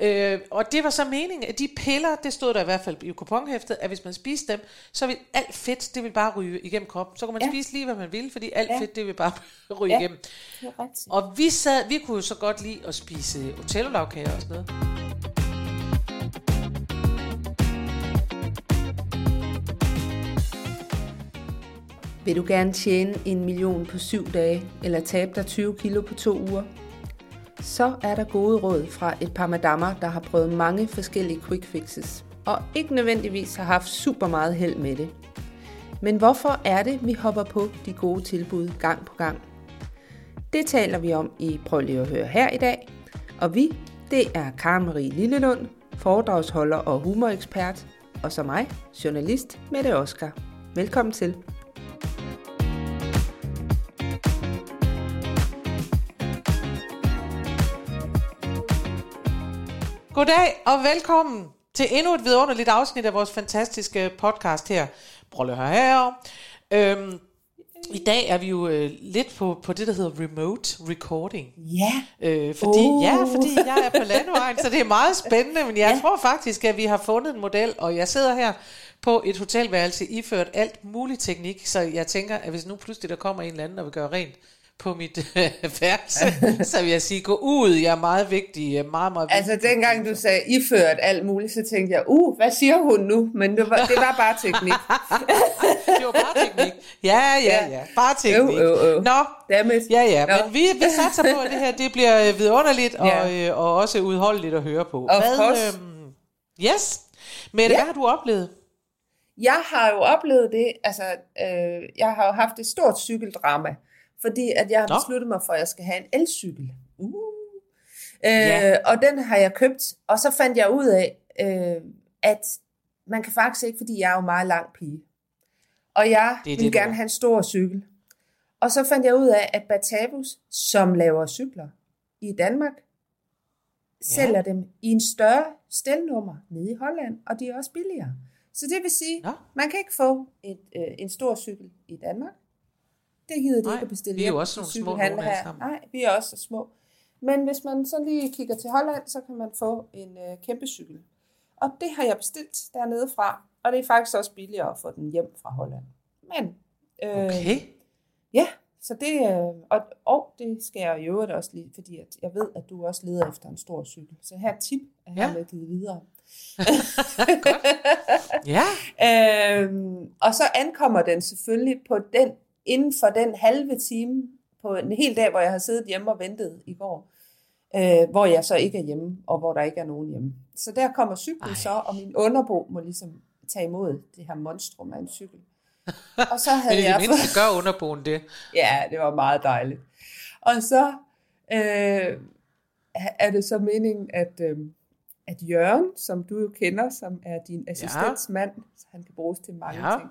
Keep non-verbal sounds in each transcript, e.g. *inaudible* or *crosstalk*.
Øh, og det var så meningen, at de piller, det stod der i hvert fald i kuponhæftet, at hvis man spiste dem, så vil alt fedt, det vil bare ryge igennem kroppen. Så kunne man ja. spise lige, hvad man ville, fordi alt ja. fedt, det vil bare *laughs* ryge ja. igennem. Og vi, sad, vi kunne jo så godt lide at spise hotellavkager og sådan noget. Vil du gerne tjene en million på syv dage, eller tabe dig 20 kilo på to uger? Så er der gode råd fra et par madammer, der har prøvet mange forskellige quick fixes, og ikke nødvendigvis har haft super meget held med det. Men hvorfor er det, vi hopper på de gode tilbud gang på gang? Det taler vi om i Prøv lige at høre her i dag. Og vi, det er Karen Marie Lillelund, foredragsholder og humorekspert, og så mig, journalist Mette Oskar. Velkommen til. Goddag og velkommen til endnu et vidunderligt afsnit af vores fantastiske podcast her. At høre her. Øhm, I dag er vi jo øh, lidt på, på det, der hedder remote recording. Ja. Øh, fordi, oh. Ja, fordi jeg er på landevejen, så det er meget spændende. Men jeg ja. tror faktisk, at vi har fundet en model, og jeg sidder her på et hotelværelse iført alt muligt teknik. Så jeg tænker, at hvis nu pludselig der kommer en eller anden og vil gøre rent, på mit øh, værelse, så vil jeg sige, gå ud, jeg er meget vigtig, meget, meget vigtig. Altså dengang du sagde iført alt muligt, så tænkte jeg, uh, hvad siger hun nu? Men det var, det var bare teknik. *laughs* det var bare teknik. Ja, ja, ja, bare teknik. Øh, øh, øh. Nå, Dammit. ja, ja, Nå. men vi, vi satser på, at det her det bliver øh, vidunderligt og, ja. øh, og også udholdeligt at høre på. Of hvad, course. Øhm, yes. Men ja. hvad har du oplevet? Jeg har jo oplevet det, altså, øh, jeg har jo haft et stort cykeldrama fordi at jeg har besluttet mig for, at jeg skal have en elcykel. Uh. Øh, ja. Og den har jeg købt, og så fandt jeg ud af, øh, at man kan faktisk ikke, fordi jeg er jo meget lang pige. Og jeg det vil det, gerne have en stor cykel. Og så fandt jeg ud af, at Batavus, som laver cykler i Danmark, sælger ja. dem i en større stelnummer nede i Holland, og de er også billigere. Så det vil sige, ja. man kan ikke få et, øh, en stor cykel i Danmark, det gider de Nej, ikke at bestille vi er jo også nogle små nogle her. Nej, vi er også små. Men hvis man så lige kigger til Holland, så kan man få en øh, kæmpe cykel. Og det har jeg bestilt dernede fra, og det er faktisk også billigere at få den hjem fra Holland. Men, øh, okay. Ja, så det, øh, og, og det skal jeg i øvrigt også lige, fordi at jeg ved, at du også leder efter en stor cykel. Så her tip er ja. givet videre. *laughs* Ja. *laughs* øhm, og så ankommer den selvfølgelig på den inden for den halve time på en hel dag, hvor jeg har siddet hjemme og ventet i går, øh, hvor jeg så ikke er hjemme, og hvor der ikke er nogen hjemme. Så der kommer cyklen Ej. så, og min underbo må ligesom tage imod det her monstrum af en cykel. Og så havde Men jeg... Men det gør underboen det. Ja, det var meget dejligt. Og så øh, er det så meningen, at, øh, at Jørgen, som du jo kender, som er din assistentsmand, ja. så han kan bruges til mange ja. ting,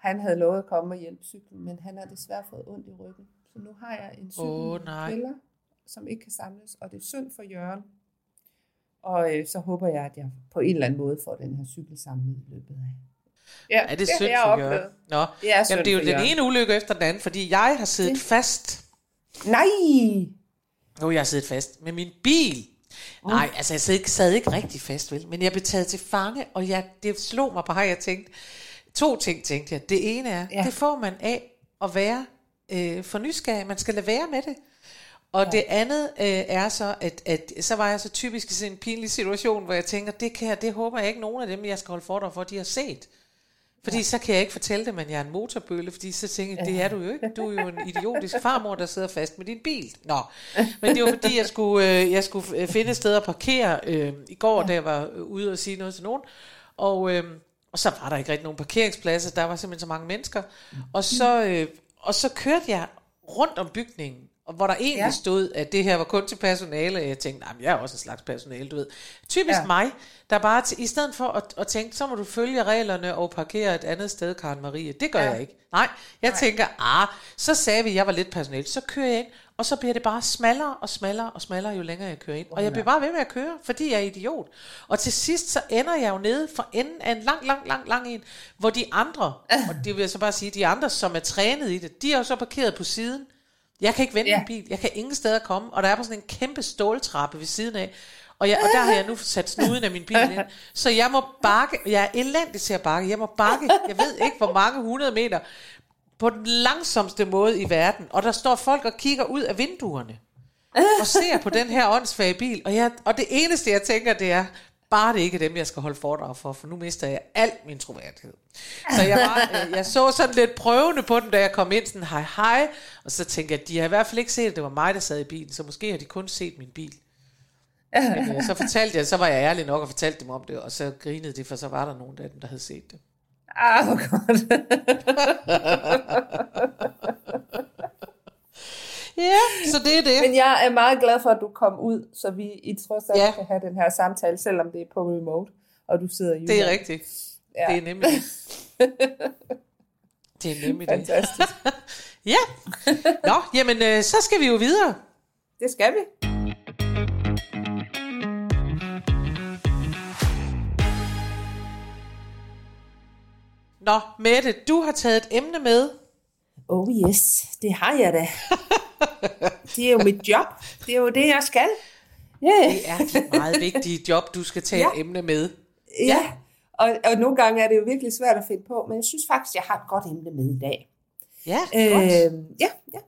han havde lovet at komme og hjælpe cyklen, men han har desværre fået ondt i ryggen. Så nu har jeg en cykel oh, som ikke kan samles, og det er synd for Jørgen. Og øh, så håber jeg, at jeg på en eller anden måde får den her cykel samlet i løbet af. Ja, er det, det synd for Jørgen? Nå, det er, Jamen, det er jo den ene ulykke efter den anden, fordi jeg har siddet det. fast. Nej! Nu jeg har siddet fast med min bil. Mm. Nej, altså jeg sad ikke, sad ikke rigtig fast, vel? Men jeg blev taget til fange, og jeg, det slog mig bare, jeg tænkte, To ting tænkte jeg. Det ene er, ja. det får man af at være øh, for nysgerrig. Man skal lade være med det. Og ja. det andet øh, er så, at, at så var jeg så typisk i sådan en pinlig situation, hvor jeg tænker, det, kan jeg, det håber jeg ikke nogen af dem, jeg skal holde foredrag for, de har set. Fordi ja. så kan jeg ikke fortælle dem, at jeg er en motorbølle, fordi så tænker jeg, det er du jo ikke. Du er jo en idiotisk *laughs* farmor, der sidder fast med din bil. Nå, *laughs* men det var fordi, jeg skulle, øh, jeg skulle finde et sted at parkere øh, i går, ja. da jeg var ude og sige noget til nogen. Og... Øh, og så var der ikke rigtig nogen parkeringspladser, der var simpelthen så mange mennesker. Og så, øh, og så kørte jeg rundt om bygningen, og hvor der egentlig ja. stod, at det her var kun til personale, og jeg tænkte, nej, jeg er også en slags personale, du ved. Typisk ja. mig, der bare, til, i stedet for at, at tænke, så må du følge reglerne og parkere et andet sted, Karen Marie. Det gør ja. jeg ikke. Nej, jeg nej. tænker, ah, så sagde vi, at jeg var lidt personale. Så kører jeg ind, og så bliver det bare smallere og smallere og smallere, jo længere jeg kører ind. Og jeg bliver bare ved med at køre, fordi jeg er idiot. Og til sidst, så ender jeg jo nede for enden af en lang, lang, lang, lang en, hvor de andre, og det vil jeg så bare sige, de andre, som er trænet i det, de er jo så parkeret på siden. Jeg kan ikke vente ja. en bil, jeg kan ingen steder komme, og der er på sådan en kæmpe ståltrappe ved siden af. Og, jeg, og der har jeg nu sat snuden af min bil ind. Så jeg må bakke, jeg er elendig til at bakke, jeg må bakke, jeg ved ikke hvor mange hundrede meter, på den langsomste måde i verden. Og der står folk og kigger ud af vinduerne og ser på den her åndssvage bil. Og, jeg, og det eneste, jeg tænker, det er, bare det ikke er dem, jeg skal holde foredrag for, for nu mister jeg al min troværdighed. Så jeg, var, øh, jeg så sådan lidt prøvende på dem, da jeg kom ind, sådan hej hej, og så tænkte jeg, de har i hvert fald ikke set, at det var mig, der sad i bilen, så måske har de kun set min bil. Men, øh, så fortalte jeg, så var jeg ærlig nok og fortalte dem om det, og så grinede de, for så var der nogen af dem, der havde set det. Ah, hvor godt. *laughs* Ja, så det er det. Men jeg er meget glad for, at du kom ud, så vi i trods alt ja. kan have den her samtale, selvom det er på remote, og du sidder i Det er rigtigt. Ja. Det er nemlig det. *laughs* er nemlig Fantastisk. det. *laughs* ja. Nå, jamen, øh, så skal vi jo videre. Det skal vi. Nå, Mette, du har taget et emne med. Oh yes, det har jeg da. *laughs* det er jo mit job. Det er jo det, jeg skal. Yeah. Det er et meget vigtigt job, du skal tage ja. et emne med. Ja, ja. Og, og nogle gange er det jo virkelig svært at finde på, men jeg synes faktisk, jeg har et godt emne med i dag. Ja, øh, godt. Ja, ja.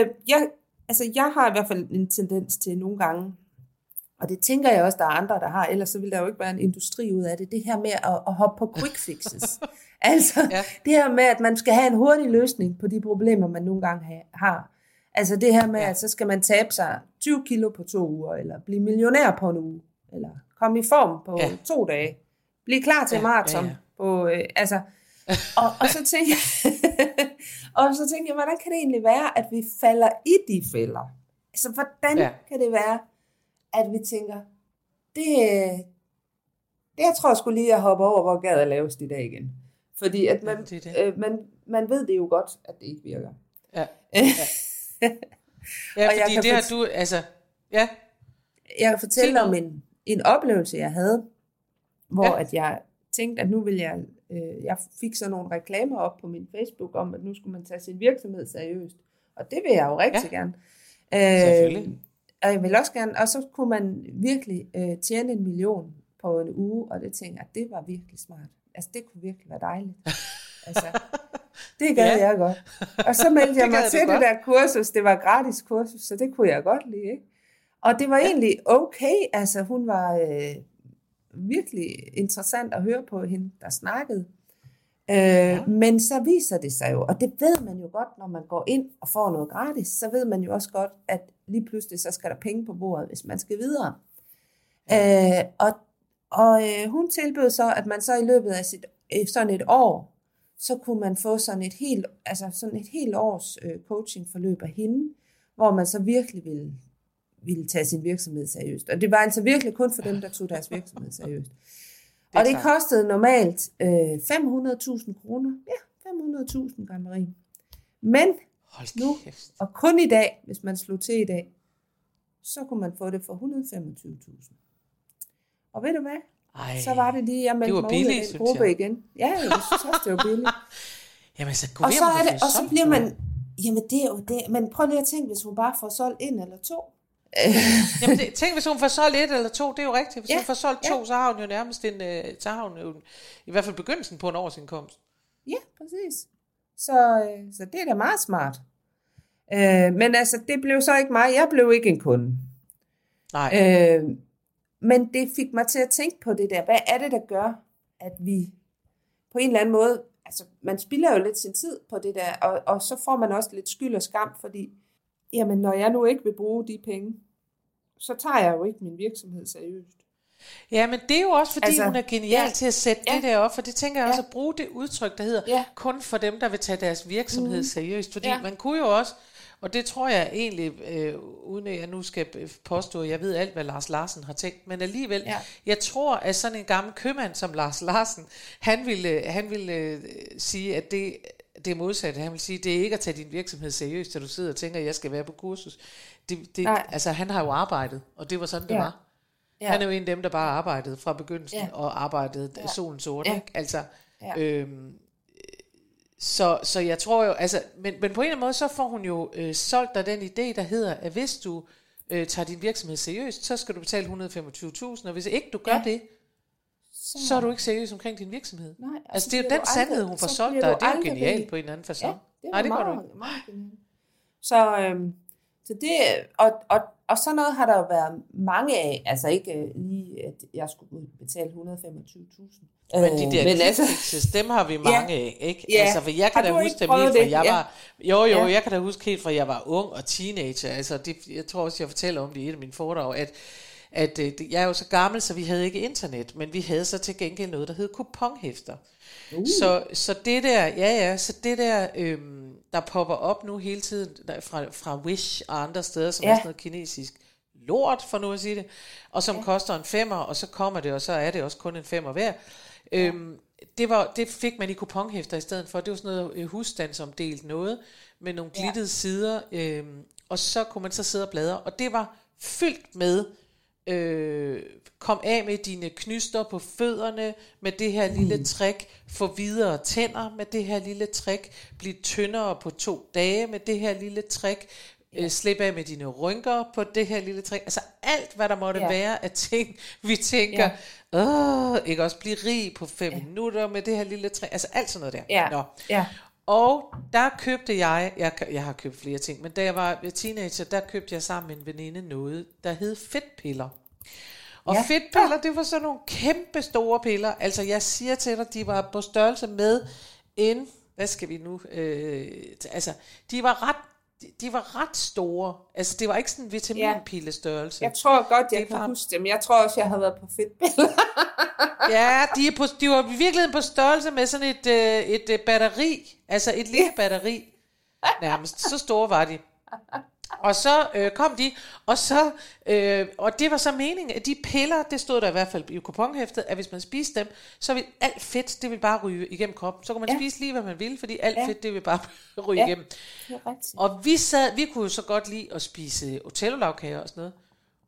Øh, jeg, altså, jeg har i hvert fald en tendens til nogle gange, og det tænker jeg også, der er andre, der har, ellers så vil der jo ikke være en industri ud af det, det her med at, at hoppe på quick fixes. *laughs* altså, ja. det her med, at man skal have en hurtig løsning på de problemer, man nogle gange har. Altså det her med, ja. at så skal man tabe sig 20 kilo på to uger, eller blive millionær på en uge, eller komme i form på ja. to dage, blive klar til ja, maraton ja, ja. på, øh, altså, og, og så tænker jeg, *laughs* og så tænker jeg, hvordan kan det egentlig være, at vi falder i de fælder? Altså, hvordan ja. kan det være, at vi tænker, det, det jeg tror jeg skulle lige at hoppe over, hvor gad er lavest i dag igen. Fordi at man, ja, det det. Øh, man, man ved det jo godt, at det ikke virker. Ja. *laughs* ja. Ja, fordi det har du, altså, ja. Jeg kan fortælle om en, en oplevelse, jeg havde, hvor ja. at jeg tænkte, at nu vil jeg, øh, jeg fik så nogle reklamer op på min Facebook om, at nu skulle man tage sin virksomhed seriøst. Og det vil jeg jo rigtig ja. gerne. Øh, og jeg vil også gerne, og så kunne man virkelig øh, tjene en million på en uge, og det tænkte jeg, det var virkelig smart. Altså, det kunne virkelig være dejligt. *laughs* Altså, *laughs* det gad ja. jeg godt. Og så meldte *laughs* jeg mig til det godt. der kursus. Det var gratis kursus, så det kunne jeg godt lide. Ikke? Og det var ja. egentlig okay. Altså, hun var øh, virkelig interessant at høre på hende, der snakkede. Øh, ja. Men så viser det sig jo, og det ved man jo godt, når man går ind og får noget gratis, så ved man jo også godt, at lige pludselig så skal der penge på bordet, hvis man skal videre. Ja. Øh, og og øh, hun tilbød så, at man så i løbet af sit, øh, sådan et år, så kunne man få sådan et helt, altså sådan et helt års øh, coachingforløb af hende, hvor man så virkelig ville, ville tage sin virksomhed seriøst. Og det var altså virkelig kun for dem, der tog deres virksomhed seriøst. Det og det kostede normalt øh, 500.000 kroner. Ja, 500.000, gør Marie. Men Hold nu, kæft. og kun i dag, hvis man slog til i dag, så kunne man få det for 125.000. Og ved du hvad? Ej, så var det lige, jeg meldte mig billigt, ud af den gruppe jeg. igen. Ja, jeg synes også, det var billigt. *laughs* jamen, så og så er det, og så bliver man, jamen det er jo det, men prøv lige at tænke, hvis hun bare får solgt en eller to. *laughs* jamen, det, tænk, hvis hun får solgt et eller to, det er jo rigtigt. Hvis ja, hun får solgt to, ja. så har hun jo nærmest en, øh, så har hun jo i hvert fald begyndelsen på en årsindkomst. Ja, præcis. Så, øh, så det er da meget smart. Øh, men altså, det blev så ikke mig. Jeg blev ikke en kunde. Nej. Øh, men det fik mig til at tænke på det der. Hvad er det, der gør, at vi på en eller anden måde, altså man spilder jo lidt sin tid på det der, og, og så får man også lidt skyld og skam, fordi, jamen når jeg nu ikke vil bruge de penge, så tager jeg jo ikke min virksomhed seriøst. Ja, men det er jo også, fordi altså, hun er genial ja, til at sætte ja, det der op, for det tænker jeg også ja, at bruge det udtryk, der hedder, ja, kun for dem, der vil tage deres virksomhed mm, seriøst, fordi ja. man kunne jo også, og det tror jeg egentlig, øh, uden at jeg nu skal påstå, at jeg ved alt, hvad Lars Larsen har tænkt, men alligevel, ja. jeg tror, at sådan en gammel købmand som Lars Larsen, han ville, han ville øh, sige, at det, det er modsat. Han vil sige, det er ikke at tage din virksomhed seriøst, at du sidder og tænker, at jeg skal være på kursus. Det, det, altså, han har jo arbejdet, og det var sådan, det ja. var. Ja. Han er jo en af dem, der bare arbejdede fra begyndelsen, ja. og arbejdede ja. solen sort. Ja. Ikke? Altså, ja. øhm, så, så jeg tror jo, altså, men, men på en eller anden måde, så får hun jo øh, solgt dig den idé, der hedder, at hvis du øh, tager din virksomhed seriøst, så skal du betale 125.000, og hvis ikke du gør ja. det, så... så er du ikke seriøs omkring din virksomhed. Nej, altså, det er jo den sandhed, hun får solgt dig, og det er jo genialt på en eller anden façon. Ja, det Nej, det meget, gør du ikke. Meget genialt. Så, øhm, så det, og, og, og så noget har der jo været mange af, altså ikke øh, lige, at jeg skulle betale 125.000. Men de der men altså, dem har vi mange ja, af, ikke? Ja. Altså, for jeg kan da huske dem helt fra, jeg ja. var, jo jo, ja. jeg kan da huske helt fra, jeg var ung og teenager, altså det, jeg tror også, jeg fortæller om det i et af mine foredrag, at at øh, jeg er jo så gammel, så vi havde ikke internet, men vi havde så til gengæld noget, der hed kuponhæfter. Uh. Så, så det der, ja ja, så det der, øhm, der popper op nu hele tiden fra, fra Wish og andre steder, som ja. er sådan noget kinesisk lort, for nu at sige det, og som ja. koster en femmer, og så kommer det, og så er det også kun en femmer hver. Ja. Øhm, det, var, det fik man i kuponhæfter i stedet for. Det var sådan noget øh, husstandsomdelt noget, med nogle glittede ja. sider, øhm, og så kunne man så sidde og bladre, og det var fyldt med øh, kom af med dine knyster på fødderne med det her lille mm. trick, få videre tænder med det her lille trick, blive tyndere på to dage med det her lille trick, øh, slippe af med dine rynker på det her lille trick. Altså alt, hvad der måtte ja. være af ting, vi tænker, ja. Åh, ikke også blive rig på fem ja. minutter med det her lille trick. Altså alt sådan noget der. Ja. Nå. ja. Og der købte jeg, jeg, jeg har købt flere ting, men da jeg var teenager, der købte jeg sammen med en veninde noget, der hed fedtpiller. Og ja. fedtpiller, det var sådan nogle kæmpe store piller. Altså jeg siger til dig, de var på størrelse med en, hvad skal vi nu, øh, altså de var ret de, de var ret store. Altså, det var ikke sådan en vitaminpillestørrelse. Jeg tror godt, jeg det kan var... huske dem. Jeg tror også, jeg har været på fedtpiller. *laughs* ja, de, er på, de var i virkeligheden på størrelse med sådan et, øh, et øh, batteri. Altså et lille batteri. Nærmest. Så store var de. *laughs* Og så øh, kom de, og så øh, og det var så meningen, at de piller, det stod der i hvert fald i kuponhæftet, at hvis man spiste dem, så vil alt fedt, det vil bare ryge igennem kroppen. Så kunne man ja. spise lige, hvad man ville, fordi alt ja. fedt, det vil bare *laughs* ryge ja. igennem. Og vi sad, vi kunne jo så godt lide at spise otello-lavkager og sådan noget.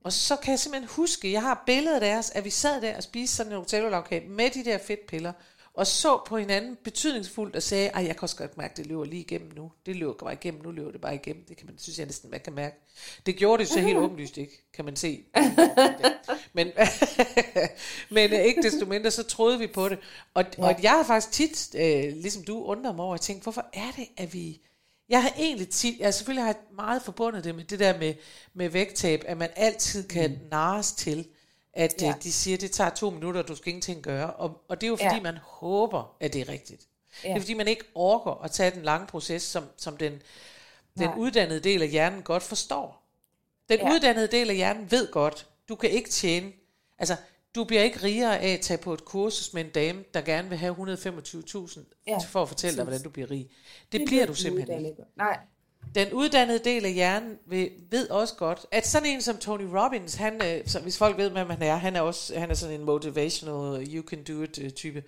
Og så kan jeg simpelthen huske, jeg har billedet af deres, at vi sad der og spiste sådan en otello-lavkage med de der fedtpiller og så på hinanden betydningsfuldt og sagde, at jeg kan også godt mærke, at det løber lige igennem nu. Det løber bare igennem, nu løber det bare igennem. Det kan man, synes jeg næsten, man kan mærke. Det gjorde det så helt åbenlyst ikke, kan man se. *laughs* Men, *laughs* men øh, ikke desto mindre, så troede vi på det. Og, ja. og jeg har faktisk tit, øh, ligesom du, undret mig over at tænke, hvorfor er det, at vi... Jeg har egentlig tit, jeg selvfølgelig har meget forbundet det med det der med, med vægttab, at man altid kan mm. nares til, at ja. de siger, at det tager to minutter, og du skal ingenting gøre. Og, og det er jo fordi, ja. man håber, at det er rigtigt. Ja. Det er fordi, man ikke orker at tage den lange proces, som, som den, den uddannede del af hjernen godt forstår. Den ja. uddannede del af hjernen ved godt, du kan ikke tjene, altså du bliver ikke rigere af at tage på et kursus med en dame, der gerne vil have 125.000 ja, for at fortælle dig, hvordan du bliver rig. Det, det bliver du simpelthen ikke. Nej, den uddannede del af hjernen ved, ved også godt, at sådan en som Tony Robbins, han, øh, så hvis folk ved, hvem han er, han er også han er sådan en motivational, øh, you can do it øh, type,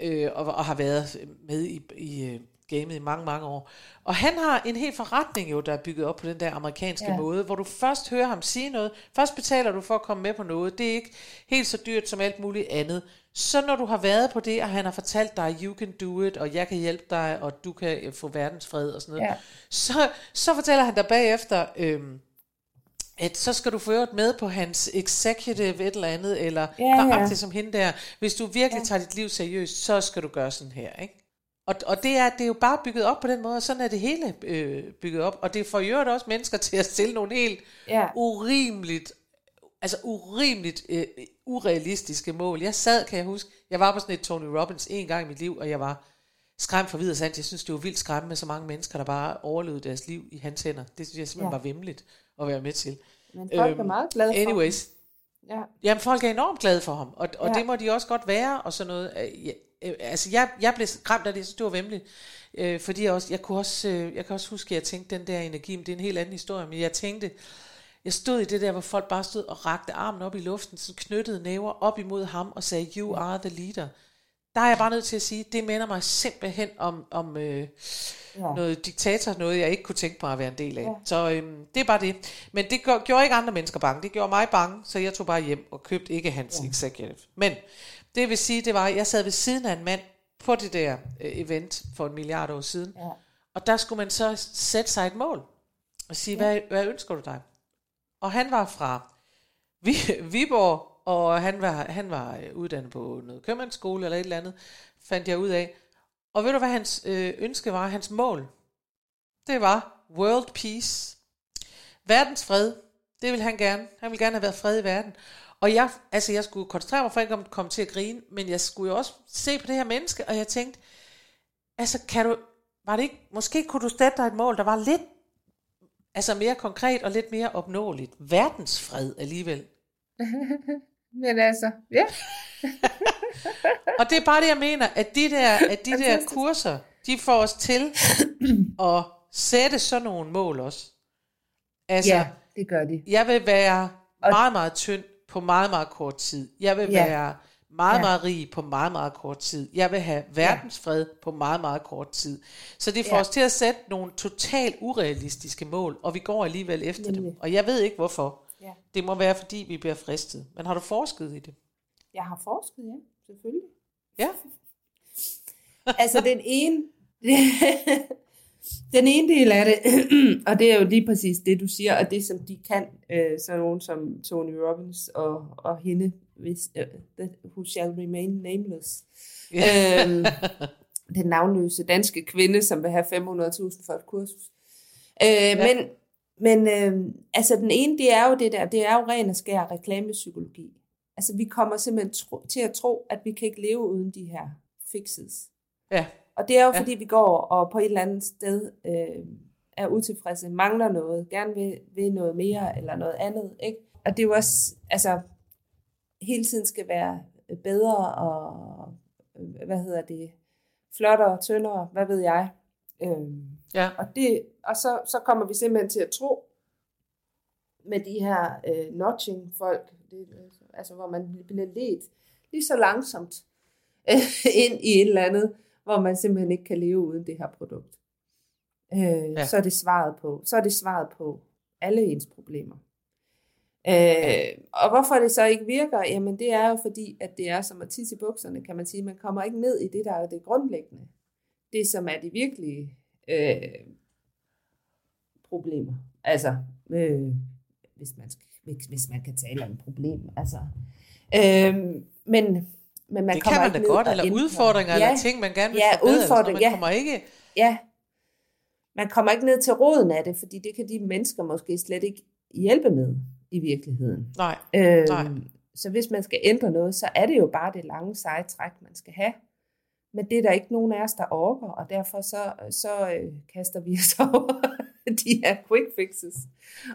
øh, og, og har været med i, i øh, gamet i mange, mange år. Og han har en helt forretning jo, der er bygget op på den der amerikanske ja. måde, hvor du først hører ham sige noget, først betaler du for at komme med på noget, det er ikke helt så dyrt som alt muligt andet. Så når du har været på det, og han har fortalt dig, you can do it, og jeg kan hjælpe dig, og du kan øh, få verdensfred og sådan noget, ja. så, så fortæller han dig bagefter, øhm, at så skal du få øvrigt med på hans executive et eller andet, eller ja, ja. som hende der. Hvis du virkelig ja. tager dit liv seriøst, så skal du gøre sådan her, ikke? Og, og det, er, det er jo bare bygget op på den måde, og sådan er det hele øh, bygget op. Og det får jo også mennesker til at stille nogle helt ja. urimeligt, altså urimeligt øh, urealistiske mål. Jeg sad, kan jeg huske, jeg var på sådan et Tony Robbins en gang i mit liv, og jeg var skræmt for videre sandt. Jeg synes, det var vildt skræmmende med så mange mennesker, der bare overlevede deres liv i hans hænder. Det synes jeg simpelthen ja. var vemmeligt at være med til. Men folk øhm, er meget glade for anyways, ham. Ja. Jamen, folk er enormt glade for ham, og, og ja. det må de også godt være, og sådan noget. Ja, øh, altså jeg, jeg blev skræmt af det, så det var vemmeligt. Øh, fordi jeg, også, jeg, kunne også, øh, jeg kan også huske, at jeg tænkte, den der energi, men det er en helt anden historie, men jeg tænkte, jeg stod i det der, hvor folk bare stod og rakte armen op i luften, så knyttede næver op imod ham og sagde, you are the leader. Der er jeg bare nødt til at sige, det minder mig simpelthen om, om øh, ja. noget diktator, noget jeg ikke kunne tænke mig at være en del af. Ja. Så øh, det er bare det. Men det gjorde ikke andre mennesker bange, det gjorde mig bange, så jeg tog bare hjem og købte ikke hans ja. executive. Men det vil sige, det var, at jeg sad ved siden af en mand på det der øh, event for en milliard år siden. Ja. Og der skulle man så sætte sig et mål og sige, ja. hvad, hvad ønsker du dig? og han var fra Viborg, og han var, han var øh, uddannet på noget købmandsskole eller et eller andet, fandt jeg ud af. Og ved du, hvad hans øh, ønske var, hans mål? Det var world peace. Verdens fred. Det vil han gerne. Han vil gerne have været fred i verden. Og jeg, altså jeg skulle koncentrere mig for ikke at komme til at grine, men jeg skulle jo også se på det her menneske, og jeg tænkte, altså kan du, var det ikke, måske kunne du sætte dig et mål, der var lidt, altså mere konkret og lidt mere opnåeligt. Verdensfred alligevel. *laughs* men altså, ja. *laughs* og det er bare det, jeg mener, at de der, at de der kurser, de får os til at sætte sådan nogle mål også. Altså, ja, det gør de. Jeg vil være meget, meget tynd på meget, meget kort tid. Jeg vil ja. være meget, ja. meget rig på meget, meget kort tid. Jeg vil have verdensfred ja. på meget, meget kort tid. Så det får ja. os til at sætte nogle totalt urealistiske mål, og vi går alligevel efter Nemlig. dem. Og jeg ved ikke hvorfor. Ja. Det må være, fordi vi bliver fristet. Men har du forsket i det? Jeg har forsket, ja, selvfølgelig. Ja. *laughs* altså den ene, *laughs* den ene del af det, *clears throat* og det er jo lige præcis det, du siger, og det, som de kan, øh, så nogen som Tony Robbins og, og hende, hvis, uh, who shall remain nameless. Yeah. øhm, *laughs* den navnløse danske kvinde, som vil have 500.000 for et kursus. Øh, ja. Men, men øh, altså den ene, det er jo det der, det er jo ren og skær reklamepsykologi. Altså vi kommer simpelthen tro, til at tro, at vi kan ikke leve uden de her fixes. Ja. Og det er jo, ja. fordi vi går og på et eller andet sted øh, er utilfredse, mangler noget, gerne vil, vil noget mere eller noget andet. Ikke? Og det er jo også, altså, hele tiden skal være bedre og, øh, hvad hedder det, flottere, tyndere, hvad ved jeg. Øh, ja. Og, det, og så, så kommer vi simpelthen til at tro, med de her øh, notching-folk, det, altså hvor man bliver ledt lige så langsomt øh, *laughs* ind i et eller andet, hvor man simpelthen ikke kan leve uden det her produkt. Øh, ja. Så er det svaret på, så er det svaret på alle ens problemer. Øh. Og hvorfor det så ikke virker, jamen det er jo fordi, at det er som at tisse i bukserne, kan man sige. Man kommer ikke ned i det, der er det grundlæggende. Det, som er de virkelige øh, problemer. Altså, øh, hvis, man skal, hvis man kan tale om et problem. Altså, øh, men men man det kommer kan man da godt, eller ændre. udfordringer, ja, eller ting, man gerne vil ja, forbedre, udfordring, man ja. kommer ikke... Ja, man kommer ikke ned til roden af det, fordi det kan de mennesker måske slet ikke hjælpe med i virkeligheden. Nej, øhm, nej. Så hvis man skal ændre noget, så er det jo bare det lange seje træk, man skal have. Men det er der ikke nogen af os, der orker, og derfor så, så øh, kaster vi os *laughs* over *laughs* de her quick fixes.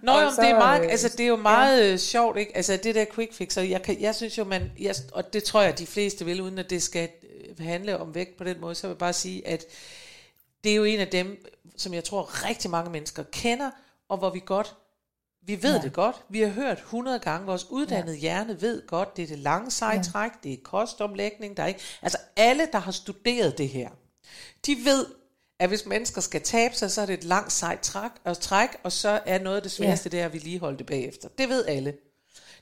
Nå, jo, så, det er meget, øh, altså det er jo meget ja. Øh, sjovt, ikke? Altså det der quick fix, og jeg, kan, jeg synes jo, man, jeg, og det tror jeg, de fleste vil, uden at det skal øh, handle om vægt på den måde, så vil jeg bare sige, at det er jo en af dem, som jeg tror rigtig mange mennesker kender, og hvor vi godt vi ved ja. det godt. Vi har hørt 100 gange. Vores uddannede ja. hjerne ved godt, det er det lange sejtræk, ja. det er kostomlægning, der er ikke... Altså alle, der har studeret det her, de ved, at hvis mennesker skal tabe sig, så er det et langt sejt træk, og træk, og så er noget af det sværeste, ja. det er at vedligeholde det bagefter. Det ved alle.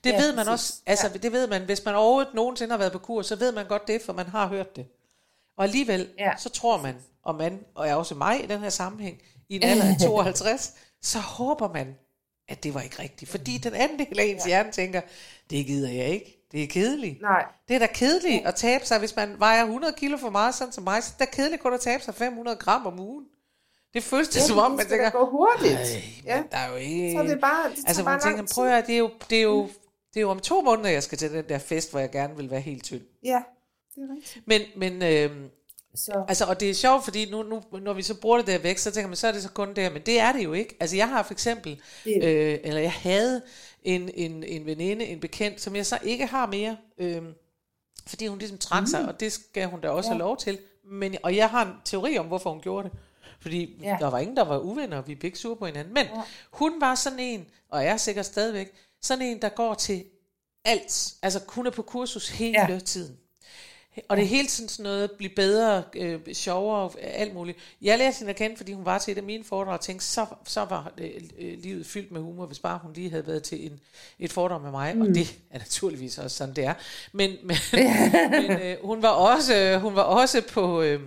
Det ja, ved man præcis. også, altså ja. det ved man, hvis man overhovedet nogensinde har været på kur, så ved man godt det, for man har hørt det. Og alligevel, ja. så tror man, og man, og er også mig i den her sammenhæng, i en *laughs* alder af 52, så håber man, at det var ikke rigtigt. Fordi den anden del af ens ja. hjerne tænker, det gider jeg ikke. Det er kedeligt. Nej. Det er da kedeligt at tabe sig, hvis man vejer 100 kilo for meget, sådan som mig, så er det kedeligt kun at tabe sig 500 gram om ugen. Det føles det ja, som om, man tænker... Det gå hurtigt. ja. der er jo ikke... Så er det bare... Det altså, man tænker, prøv at det er jo, det er jo, det er jo om to måneder, jeg skal til den der fest, hvor jeg gerne vil være helt tynd. Ja, det er rigtigt. Men, men øh, så. Altså, og det er sjovt, fordi nu, nu, når vi så bruger det der væk, så tænker man, så er det så kun der, men det er det jo ikke. Altså, jeg har for eksempel, øh, eller jeg havde en, en, en veninde, en bekendt, som jeg så ikke har mere, øh, fordi hun ligesom trak mm. sig, og det skal hun da også ja. have lov til. Men, og jeg har en teori om, hvorfor hun gjorde det. Fordi ja. der var ingen, der var uvenner, og vi blev ikke sure på hinanden. Men ja. hun var sådan en, og er sikkert stadigvæk, sådan en, der går til alt. Altså, hun er på kursus hele ja. tiden. Og det er hele tiden sådan noget, blive bedre, øh, sjovere, alt muligt. Jeg lærte hende at kende, fordi hun var til et af mine foredrag, og tænkte, så, så var øh, øh, livet fyldt med humor, hvis bare hun lige havde været til en, et foredrag med mig, mm. og det er naturligvis også sådan, det er. Men, men, *laughs* men øh, hun, var også, hun var også på... Øh,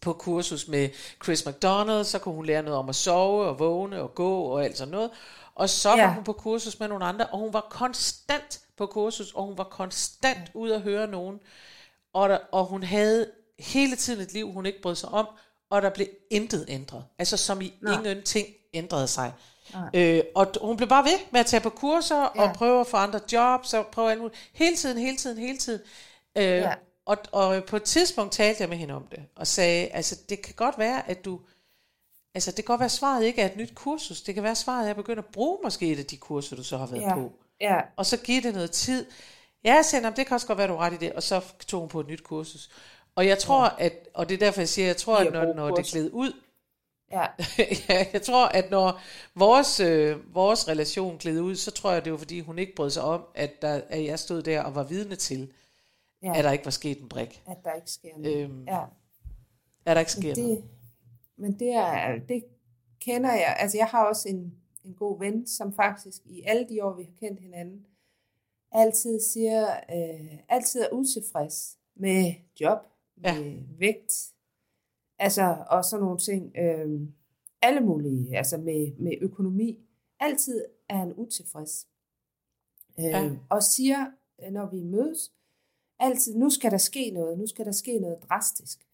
på kursus med Chris McDonald, så kunne hun lære noget om at sove og vågne og gå og alt sådan noget. Og så ja. var hun på kursus med nogle andre, og hun var konstant på kursus, og hun var konstant ude at høre nogen. Og, der, og hun havde hele tiden et liv, hun ikke brød sig om, og der blev intet ændret. Altså som i Nej. ingenting ændrede sig. Øh, og hun blev bare ved med at tage på kurser, ja. og prøve at få andre jobs, og prøve alt muligt. Hele tiden, hele tiden, hele tiden. Øh, ja. og, og på et tidspunkt talte jeg med hende om det, og sagde, altså det kan godt være, at du, altså det kan godt være, at svaret ikke er et nyt kursus. Det kan være, at svaret er at begynde at bruge måske et af de kurser, du så har været ja. på. Ja. Og så give det noget tid. Ja, siger det kan også godt være, du ret i det. Og så tog hun på et nyt kursus. Og jeg tror, ja. at, og det er derfor, jeg siger, jeg tror, at når, når det gled ud, Ja. *laughs* ja, jeg tror, at når vores, øh, vores relation gled ud, så tror jeg, det var fordi, hun ikke brød sig om, at, der, at jeg stod der og var vidne til, ja. at der ikke var sket en brik. At der ikke sker noget. Øhm, ja. At der ikke sker men det, noget. Men det, er, det kender jeg. Altså, jeg har også en, en god ven, som faktisk i alle de år, vi har kendt hinanden, altid siger, øh, altid er utilfreds med job, med ja. vægt, Altså, og sådan nogle ting. Øh, alle mulige, altså med, med økonomi. Altid er han utilfreds. Øh, ja. Og siger, når vi mødes, altid, nu skal der ske noget, nu skal der ske noget drastisk.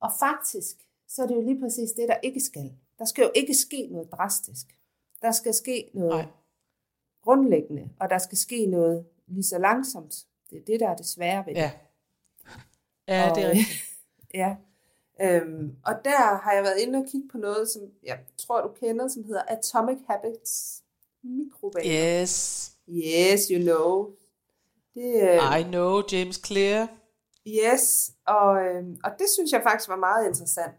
Og faktisk, så er det jo lige præcis det, der ikke skal. Der skal jo ikke ske noget drastisk. Der skal ske noget Nej. Grundlæggende, og der skal ske noget lige så langsomt. Det er det, der er det svære ved det. Ja, ja det er rigtigt. *laughs* ja, Øhm, og der har jeg været inde og kigge på noget, som jeg tror, du kender, som hedder Atomic Habits mikrovaner. Yes. Yes, you know. Det, øh, I know, James Clear. Yes, og, øh, og det synes jeg faktisk var meget interessant.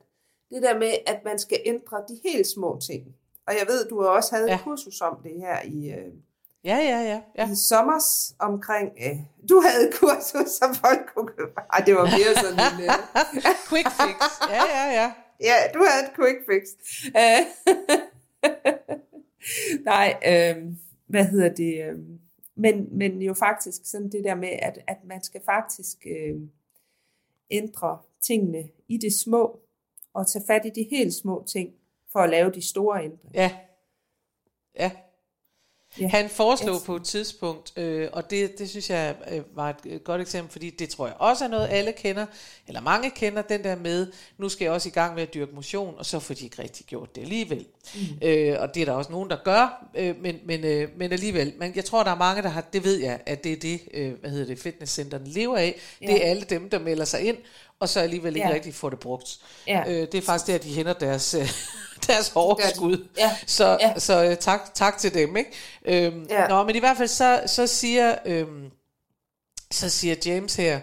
Det der med, at man skal ændre de helt små ting. Og jeg ved, du har også havde ja. et kursus om det her i, øh, Ja, ja, ja. ja. I sommers omkring, øh, du havde kursus, som folk kunne købe. Ej, det var mere sådan en... Øh. *laughs* quick fix. Ja, ja, ja. Ja, du havde et quick fix. Uh, *laughs* nej, øh, hvad hedder det? Øh, men, men jo faktisk sådan det der med, at, at man skal faktisk øh, ændre tingene i det små, og tage fat i de helt små ting, for at lave de store ændringer. Ja. Ja. Ja. Han foreslog yes. på et tidspunkt, øh, og det, det synes jeg øh, var et godt eksempel, fordi det tror jeg også er noget, alle kender, eller mange kender, den der med, nu skal jeg også i gang med at dyrke motion, og så får de ikke rigtig gjort det alligevel. Mm. Øh, og det er der også nogen, der gør, øh, men, men, øh, men alligevel. Men jeg tror, der er mange, der har, det ved jeg, at det er det, øh, hvad hedder det, fitnesscenterne lever af. Ja. Det er alle dem, der melder sig ind, og så alligevel ikke ja. rigtig får det brugt. Ja. Øh, det er faktisk der, de henter deres... Øh, *laughs* deres overskud. Ja. Så, ja. så øh, tak, tak til dem. Ikke? Øhm, ja. Nå, men i hvert fald så, så siger øhm, så siger James her,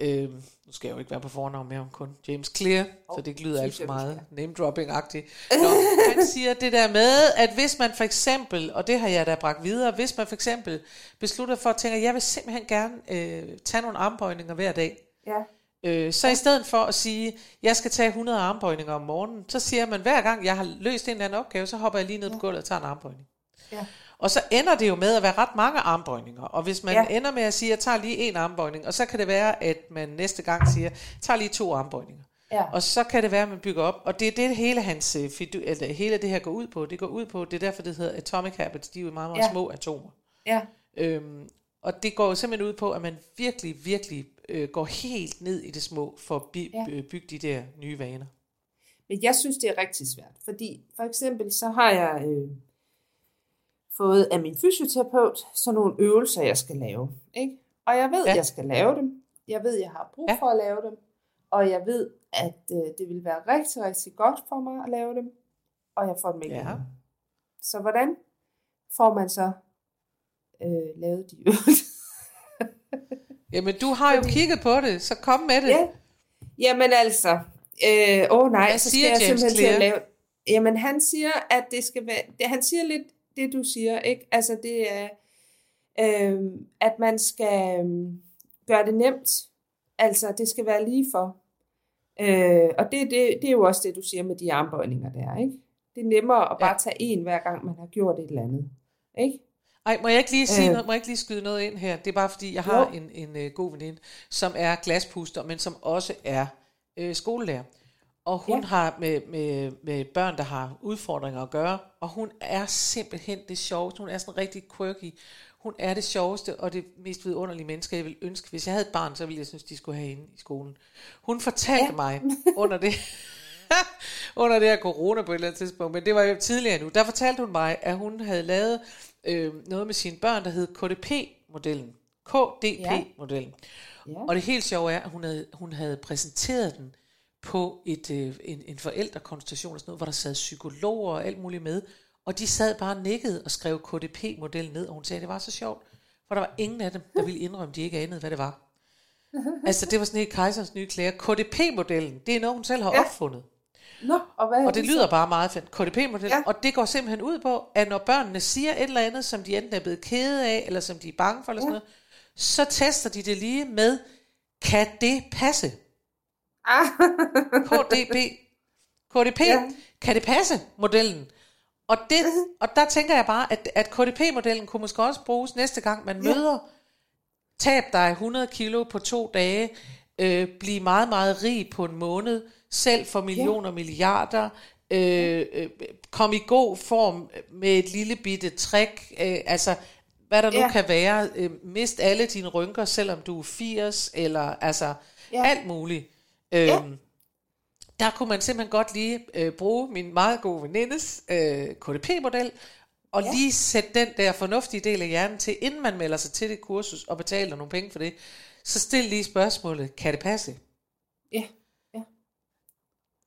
øhm, nu skal jeg jo ikke være på fornavn med ham kun, James Clear, oh, så det lyder alt for meget name-dropping-agtigt. *laughs* Nå, han siger det der med, at hvis man for eksempel, og det har jeg da bragt videre, hvis man for eksempel beslutter for at tænke, at jeg vil simpelthen gerne øh, tage nogle armbøjninger hver dag, ja Øh, så i stedet for at sige, jeg skal tage 100 armbøjninger om morgenen, så siger man, hver gang jeg har løst en eller anden opgave, så hopper jeg lige ned på gulvet og tager en armbøjning. Ja. Og så ender det jo med at være ret mange armbøjninger. Og hvis man ja. ender med at sige, jeg tager lige en armbøjning, og så kan det være, at man næste gang siger, tager lige to armbøjninger. Ja. Og så kan det være, at man bygger op. Og det er det hele, hans, øh, eller hele det her går ud på. Det går ud på, det er derfor, det hedder Atomic Habits. De er jo meget, meget ja. små atomer. Ja. Øhm, og det går jo simpelthen ud på, at man virkelig, virkelig øh, går helt ned i det små for at by, ja. bygge de der nye vaner. Men jeg synes, det er rigtig svært, fordi for eksempel så har jeg øh, fået af min fysioterapeut sådan nogle øvelser, jeg skal lave. Ikke? Og jeg ved, ja. jeg skal lave dem. Jeg ved, jeg har brug ja. for at lave dem. Og jeg ved, at øh, det vil være rigtig, rigtig godt for mig at lave dem. Og jeg får dem ikke. Ja. Så hvordan får man så øh, lavet de øvelser? *laughs* Jamen, du har Fordi... jo kigget på det, så kom med det. Ja. Jamen altså, øh, åh nej, Hvad så skal jeg James simpelthen til at lave... Jamen, han siger, at det skal være... Det, han siger lidt det, du siger, ikke? Altså, det er, øh, at man skal øh, gøre det nemt. Altså, det skal være lige for. Øh, og det, det, det er jo også det, du siger med de armbøjninger der, ikke? Det er nemmere at bare ja. tage en, hver gang man har gjort et eller andet. Ikke? Ej, må jeg ikke lige sige øh. noget, må jeg ikke lige skyde noget ind her? Det er bare fordi, jeg har jo. en, en uh, god veninde, som er glaspuster, men som også er uh, skolelærer. og hun ja. har med, med, med børn, der har udfordringer at gøre, og hun er simpelthen det sjoveste. Hun er sådan rigtig quirky. Hun er det sjoveste og det mest vidunderlige menneske, jeg vil ønske. Hvis jeg havde et barn, så ville jeg synes, de skulle have hende i skolen. Hun fortalte ja. mig under det, *laughs* under det her corona på et eller andet tidspunkt, men det var jo tidligere nu, der fortalte hun mig, at hun havde lavet øh, noget med sine børn, der hed KDP-modellen. KDP-modellen. Ja. Ja. Og det helt sjove er, at hun havde, hun havde præsenteret den på et, øh, en, en forældrekonstellation, og sådan noget, hvor der sad psykologer og alt muligt med, og de sad bare nikket og skrev KDP-modellen ned, og hun sagde, at det var så sjovt, for der var ingen af dem, der ville indrømme, at de ikke anede, hvad det var. *laughs* altså det var sådan et kejserens nye klæder. KDP-modellen, det er noget, hun selv har ja. opfundet. Nå, og, hvad og det, det lyder så? bare meget fedt. KDP-model. Ja. Og det går simpelthen ud på, at når børnene siger et eller andet, som de enten er blevet kede af, eller som de er bange for, eller ja. sådan noget, så tester de det lige med, kan det passe? Ah. *laughs* KDP. KDP. Ja. Kan det passe, modellen? Og, det, og der tænker jeg bare, at, at KDP-modellen kunne måske også bruges næste gang, man ja. møder tab dig 100 kilo på to dage, øh, blive meget, meget rig på en måned, selv for millioner, ja. milliarder, øh, øh, kom i god form med et lille bitte trick, øh, altså hvad der nu ja. kan være, øh, mist alle dine rynker, selvom du er 80, eller altså ja. alt muligt. Øh, ja. Der kunne man simpelthen godt lige øh, bruge min meget gode venindes øh, KDP-model, og ja. lige sætte den der fornuftige del af hjernen til, inden man melder sig til det kursus og betaler nogle penge for det. Så stil lige spørgsmålet, kan det passe? Ja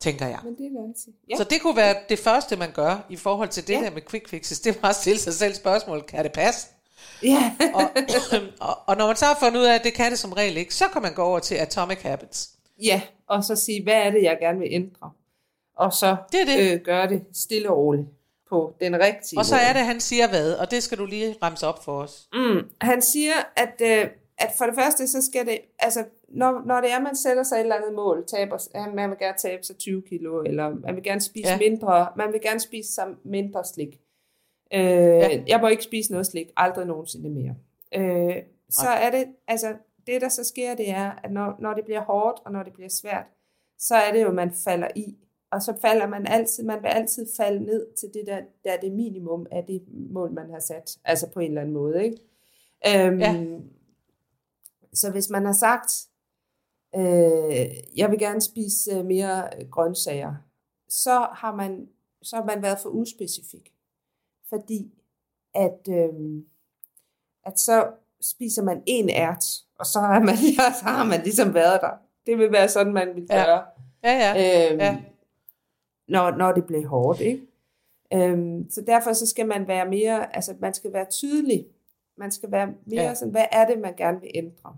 tænker jeg. Men det er ja. Så det kunne være det første, man gør i forhold til det ja. der med quick fixes. Det var at stille sig selv spørgsmål, kan det passe? Ja. og, *clears throat* og, og når man så har fundet ud af, at det kan det som regel ikke, så kan man gå over til Atomic Habits. Ja, og så sige, hvad er det, jeg gerne vil ændre? Og så det er det. Øh, gøre det stille og roligt på den rigtige Og så er det, han siger hvad, og det skal du lige ramse op for os. Mm, han siger, at, øh, at for det første, så skal det, altså når, når det er, man sætter sig et eller andet mål, taber, man vil gerne tabe sig 20 kilo, eller man vil gerne spise ja. mindre, man vil gerne spise sig mindre slik. Øh, ja. Jeg må ikke spise noget slik, aldrig nogensinde mere. Øh, så okay. er det, altså det der så sker, det er, at når, når det bliver hårdt, og når det bliver svært, så er det jo, man falder i. Og så falder man altid, man vil altid falde ned til det der, der er det minimum af det mål, man har sat. Altså på en eller anden måde, ikke? Øhm, ja. Så hvis man har sagt, øh, jeg vil gerne spise øh, mere grøntsager, så har man, så har man været for uspecifik. Fordi at, øh, at så spiser man en ært, og så har, man, *laughs* ja, så har man ligesom været der. Det vil være sådan, man vil gøre. Ja, ja. ja. Øhm, ja. Når, når det bliver hårdt, ikke? Øhm, så derfor så skal man være mere, altså man skal være tydelig. Man skal være mere ja. sådan, hvad er det, man gerne vil ændre?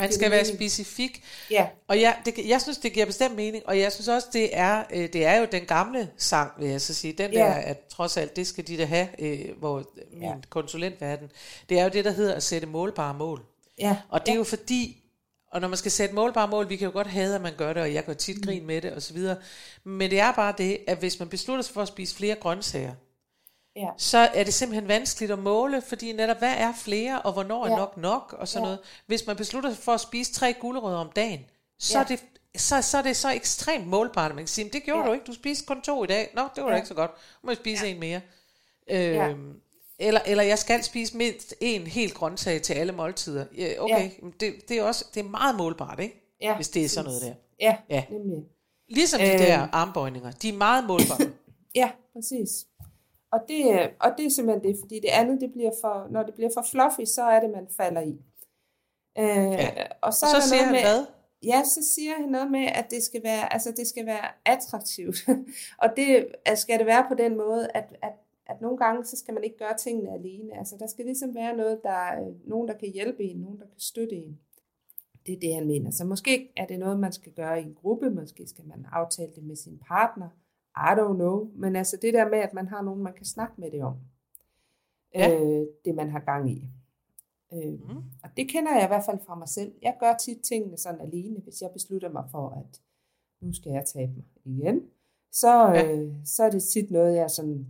Man skal være specifik. Ja. Og jeg, det, jeg synes, det giver bestemt mening, og jeg synes også, det er, øh, det er jo den gamle sang, vil jeg så sige. Den ja. der, at trods alt, det skal de da have, øh, hvor min ja. konsulentverden, det er jo det, der hedder at sætte målbare mål. Ja. Og det er ja. jo fordi, og når man skal sætte målbare mål, vi kan jo godt have, at man gør det, og jeg går tit mm. grin med det, og så videre. Men det er bare det, at hvis man beslutter sig for at spise flere grøntsager, ja. så er det simpelthen vanskeligt at måle, fordi netop, hvad er flere, og hvornår ja. er nok nok, og sådan ja. noget. Hvis man beslutter sig for at spise tre gulerødder om dagen, så, ja. er det, så, så er det så ekstremt målbart, at man kan sige, det gjorde ja. du ikke, du spiste kun to i dag, nå, det var ja. da ikke så godt, nu må jeg spise ja. en mere. Ja. Øhm, eller, eller jeg skal spise mindst en helt grøntsag til alle måltider. Ja, okay, ja. Det, det, er også det er meget målbart, ikke? Ja, Hvis det er sådan noget der. Ja, ja. nemlig. Ligesom de øh, der armbøjninger, de er meget målbare. *coughs* ja, præcis. Og det, og det er simpelthen det, fordi det andet, det bliver for, når det bliver for fluffy, så er det, man falder i. Øh, ja. Og så, og så er der siger noget med, hvad? Ja, så siger han noget med, at det skal være, altså det skal være attraktivt. *laughs* og det skal det være på den måde, at, at, at nogle gange, så skal man ikke gøre tingene alene. Altså der skal ligesom være noget, der er nogen, der kan hjælpe en, nogen, der kan støtte en. Det er det, han mener. Så måske er det noget, man skal gøre i en gruppe, måske skal man aftale det med sin partner, i don't know, men altså det der med, at man har nogen, man kan snakke med det om. Ja. Øh, det man har gang i. Øh, mm. Og det kender jeg i hvert fald fra mig selv. Jeg gør tit tingene sådan alene, hvis jeg beslutter mig for, at nu skal jeg tabe mig igen. Så, ja. øh, så er det tit noget, jeg sådan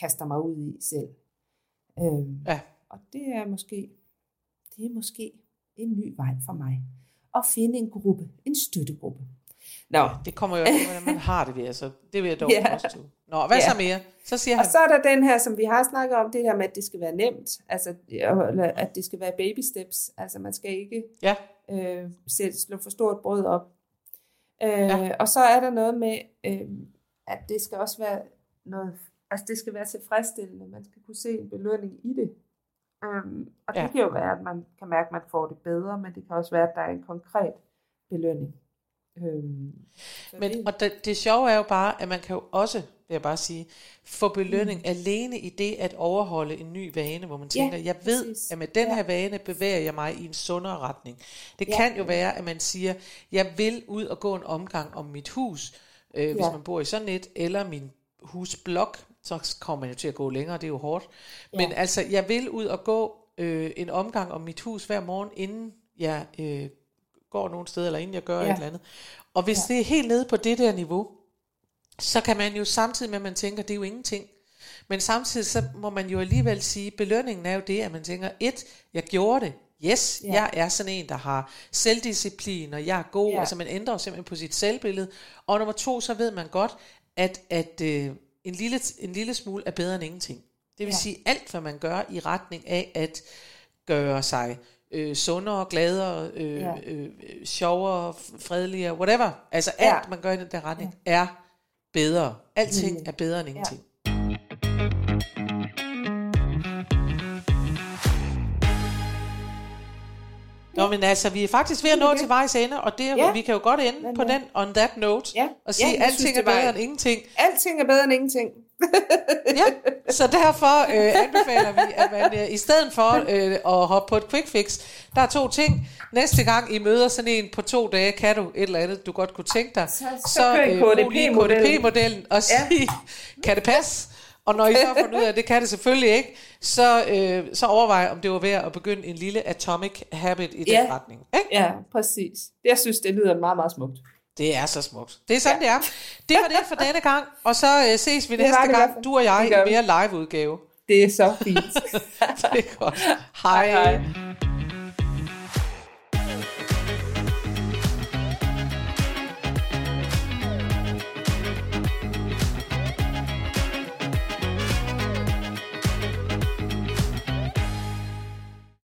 kaster mig ud i selv. Øh, ja. Og det er måske det er måske en ny vej for mig. At finde en gruppe, en støttegruppe. Nå. Det kommer jo også hvordan man har det ved, altså. Det vil jeg dog ja. også tro. Nå, hvad ja. så mere? Så siger og han... så er der den her, som vi har snakket om, det her med, at det skal være nemt, altså at det skal være baby steps, altså man skal ikke ja. øh, sætte, slå for stort brød op. Øh, ja. Og så er der noget med, øh, at det skal også være noget, altså det skal være tilfredsstillende, man skal kunne se en belønning i det. Um, og det ja. kan jo være, at man kan mærke, at man får det bedre, men det kan også være, at der er en konkret belønning. Øhm, Men, det... Og det, det sjove er jo bare, at man kan jo også, vil jeg bare sige, få belønning mm. alene i det at overholde en ny vane, hvor man tænker, ja, jeg ved, præcis. at med den ja. her vane bevæger jeg mig i en sundere retning. Det ja. kan jo være, at man siger, jeg vil ud og gå en omgang om mit hus, øh, ja. hvis man bor i sådan et, eller min husblok, så kommer man jo til at gå længere, det er jo hårdt. Men ja. altså, jeg vil ud og gå øh, en omgang om mit hus hver morgen, inden jeg øh, går nogen sted, eller inden jeg gør ja. et eller andet. Og hvis ja. det er helt nede på det der niveau, så kan man jo samtidig med, at man tænker, det er jo ingenting. Men samtidig så må man jo alligevel sige, belønningen er jo det, at man tænker, et, jeg gjorde det, yes, ja. jeg er sådan en, der har selvdisciplin, og jeg er god, ja. altså man ændrer jo simpelthen på sit selvbillede. Og nummer to, så ved man godt, at, at øh, en, lille, en lille smule er bedre end ingenting. Det vil ja. sige, alt hvad man gør i retning af at gøre sig øh, sundere, gladere, øh, ja. øh, sjovere, fredeligere, whatever. Altså alt, ja. man gør i den der retning, ja. er bedre. Alting mm. er bedre end ingenting. Ja. Nå, men altså, vi er faktisk ved at nå til vejs ende, og det, ja. vi kan jo godt ende på den, on that note, ja. og sige, ja, alting synes, er bedre end ingenting. Alting er bedre end ingenting. Ja, så derfor øh, anbefaler vi, at man øh, i stedet for øh, at hoppe på et quick fix, der er to ting. Næste gang I møder sådan en på to dage, kan du et eller andet, du godt kunne tænke dig, så, så, så øh, KDP-modellen og sige, ja. kan det passe? Og når I så har fundet ud af, at det kan det selvfølgelig ikke, så, øh, så overvej, om det var værd at begynde en lille atomic habit i ja. den retning. Ikke? Ja, præcis. Jeg synes, det lyder meget, meget smukt. Det er så smukt. Det er sådan, ja. det er. Det var det for denne gang, og så øh, ses vi det næste gang, du og jeg, i mere live udgave. Det er så fint. *laughs* det er godt. Hej. hej, hej.